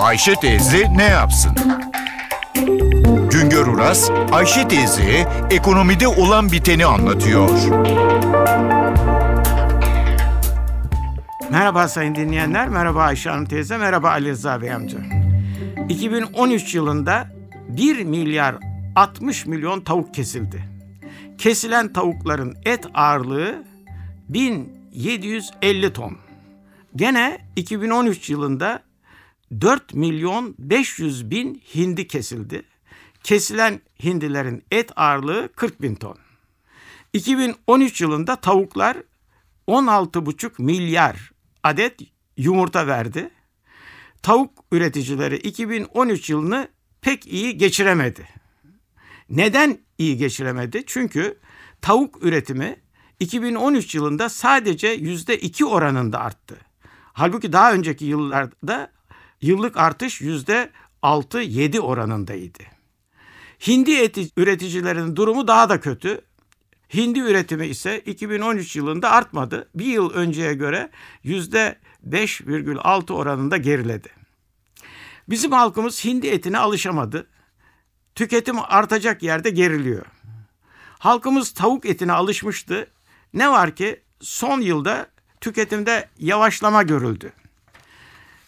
Ayşe teyze ne yapsın? Güngör Uras, Ayşe teyze ekonomide olan biteni anlatıyor. Merhaba sayın dinleyenler, merhaba Ayşe Hanım teyze, merhaba Ali Rıza Bey amca. 2013 yılında 1 milyar 60 milyon tavuk kesildi. Kesilen tavukların et ağırlığı 1750 ton. Gene 2013 yılında 4 milyon 500 bin hindi kesildi. Kesilen hindilerin et ağırlığı 40 bin ton. 2013 yılında tavuklar 16,5 milyar adet yumurta verdi. Tavuk üreticileri 2013 yılını pek iyi geçiremedi. Neden iyi geçiremedi? Çünkü tavuk üretimi 2013 yılında sadece yüzde iki oranında arttı. Halbuki daha önceki yıllarda yıllık artış yüzde 6-7 oranındaydı. Hindi eti üreticilerinin durumu daha da kötü. Hindi üretimi ise 2013 yılında artmadı. Bir yıl önceye göre yüzde 5,6 oranında geriledi. Bizim halkımız hindi etine alışamadı. Tüketim artacak yerde geriliyor. Halkımız tavuk etine alışmıştı. Ne var ki son yılda tüketimde yavaşlama görüldü.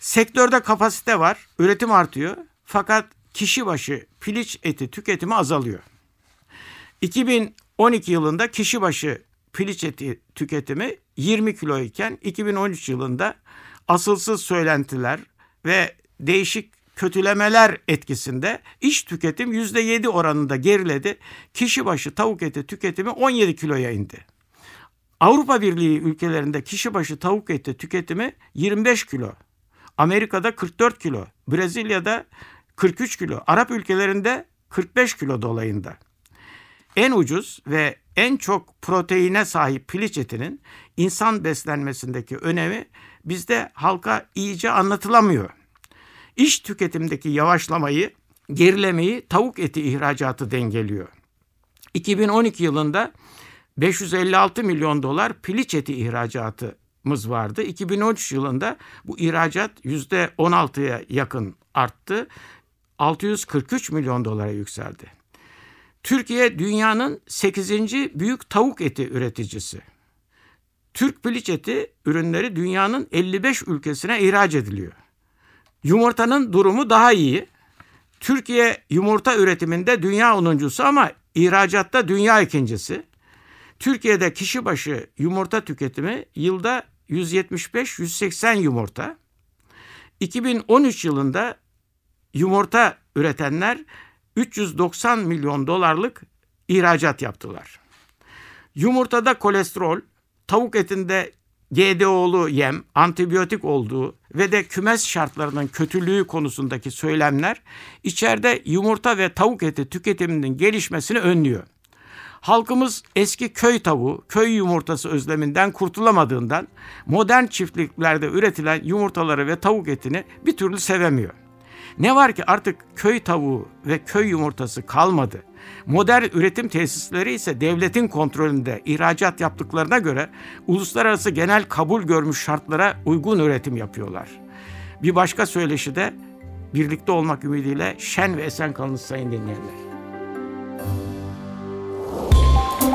Sektörde kapasite var, üretim artıyor. Fakat kişi başı piliç eti tüketimi azalıyor. 2012 yılında kişi başı piliç eti tüketimi 20 kilo iken 2013 yılında asılsız söylentiler ve değişik kötülemeler etkisinde iş tüketim %7 oranında geriledi. Kişi başı tavuk eti tüketimi 17 kiloya indi. Avrupa Birliği ülkelerinde kişi başı tavuk eti tüketimi 25 kilo. Amerika'da 44 kilo, Brezilya'da 43 kilo, Arap ülkelerinde 45 kilo dolayında. En ucuz ve en çok proteine sahip piliç etinin insan beslenmesindeki önemi bizde halka iyice anlatılamıyor. İş tüketimdeki yavaşlamayı, gerilemeyi tavuk eti ihracatı dengeliyor. 2012 yılında 556 milyon dolar piliç eti ihracatımız vardı. 2013 yılında bu ihracat %16'ya yakın arttı. 643 milyon dolara yükseldi. Türkiye dünyanın 8. büyük tavuk eti üreticisi. Türk piliç eti ürünleri dünyanın 55 ülkesine ihraç ediliyor. Yumurtanın durumu daha iyi. Türkiye yumurta üretiminde dünya onuncusu ama ihracatta dünya ikincisi. Türkiye'de kişi başı yumurta tüketimi yılda 175-180 yumurta. 2013 yılında yumurta üretenler 390 milyon dolarlık ihracat yaptılar. Yumurtada kolesterol, tavuk etinde GDO'lu yem, antibiyotik olduğu ve de kümes şartlarının kötülüğü konusundaki söylemler içeride yumurta ve tavuk eti tüketiminin gelişmesini önlüyor. Halkımız eski köy tavuğu, köy yumurtası özleminden kurtulamadığından modern çiftliklerde üretilen yumurtaları ve tavuk etini bir türlü sevemiyor. Ne var ki artık köy tavuğu ve köy yumurtası kalmadı. Modern üretim tesisleri ise devletin kontrolünde ihracat yaptıklarına göre uluslararası genel kabul görmüş şartlara uygun üretim yapıyorlar. Bir başka söyleşi de birlikte olmak ümidiyle şen ve esen kalın sayın dinleyenler.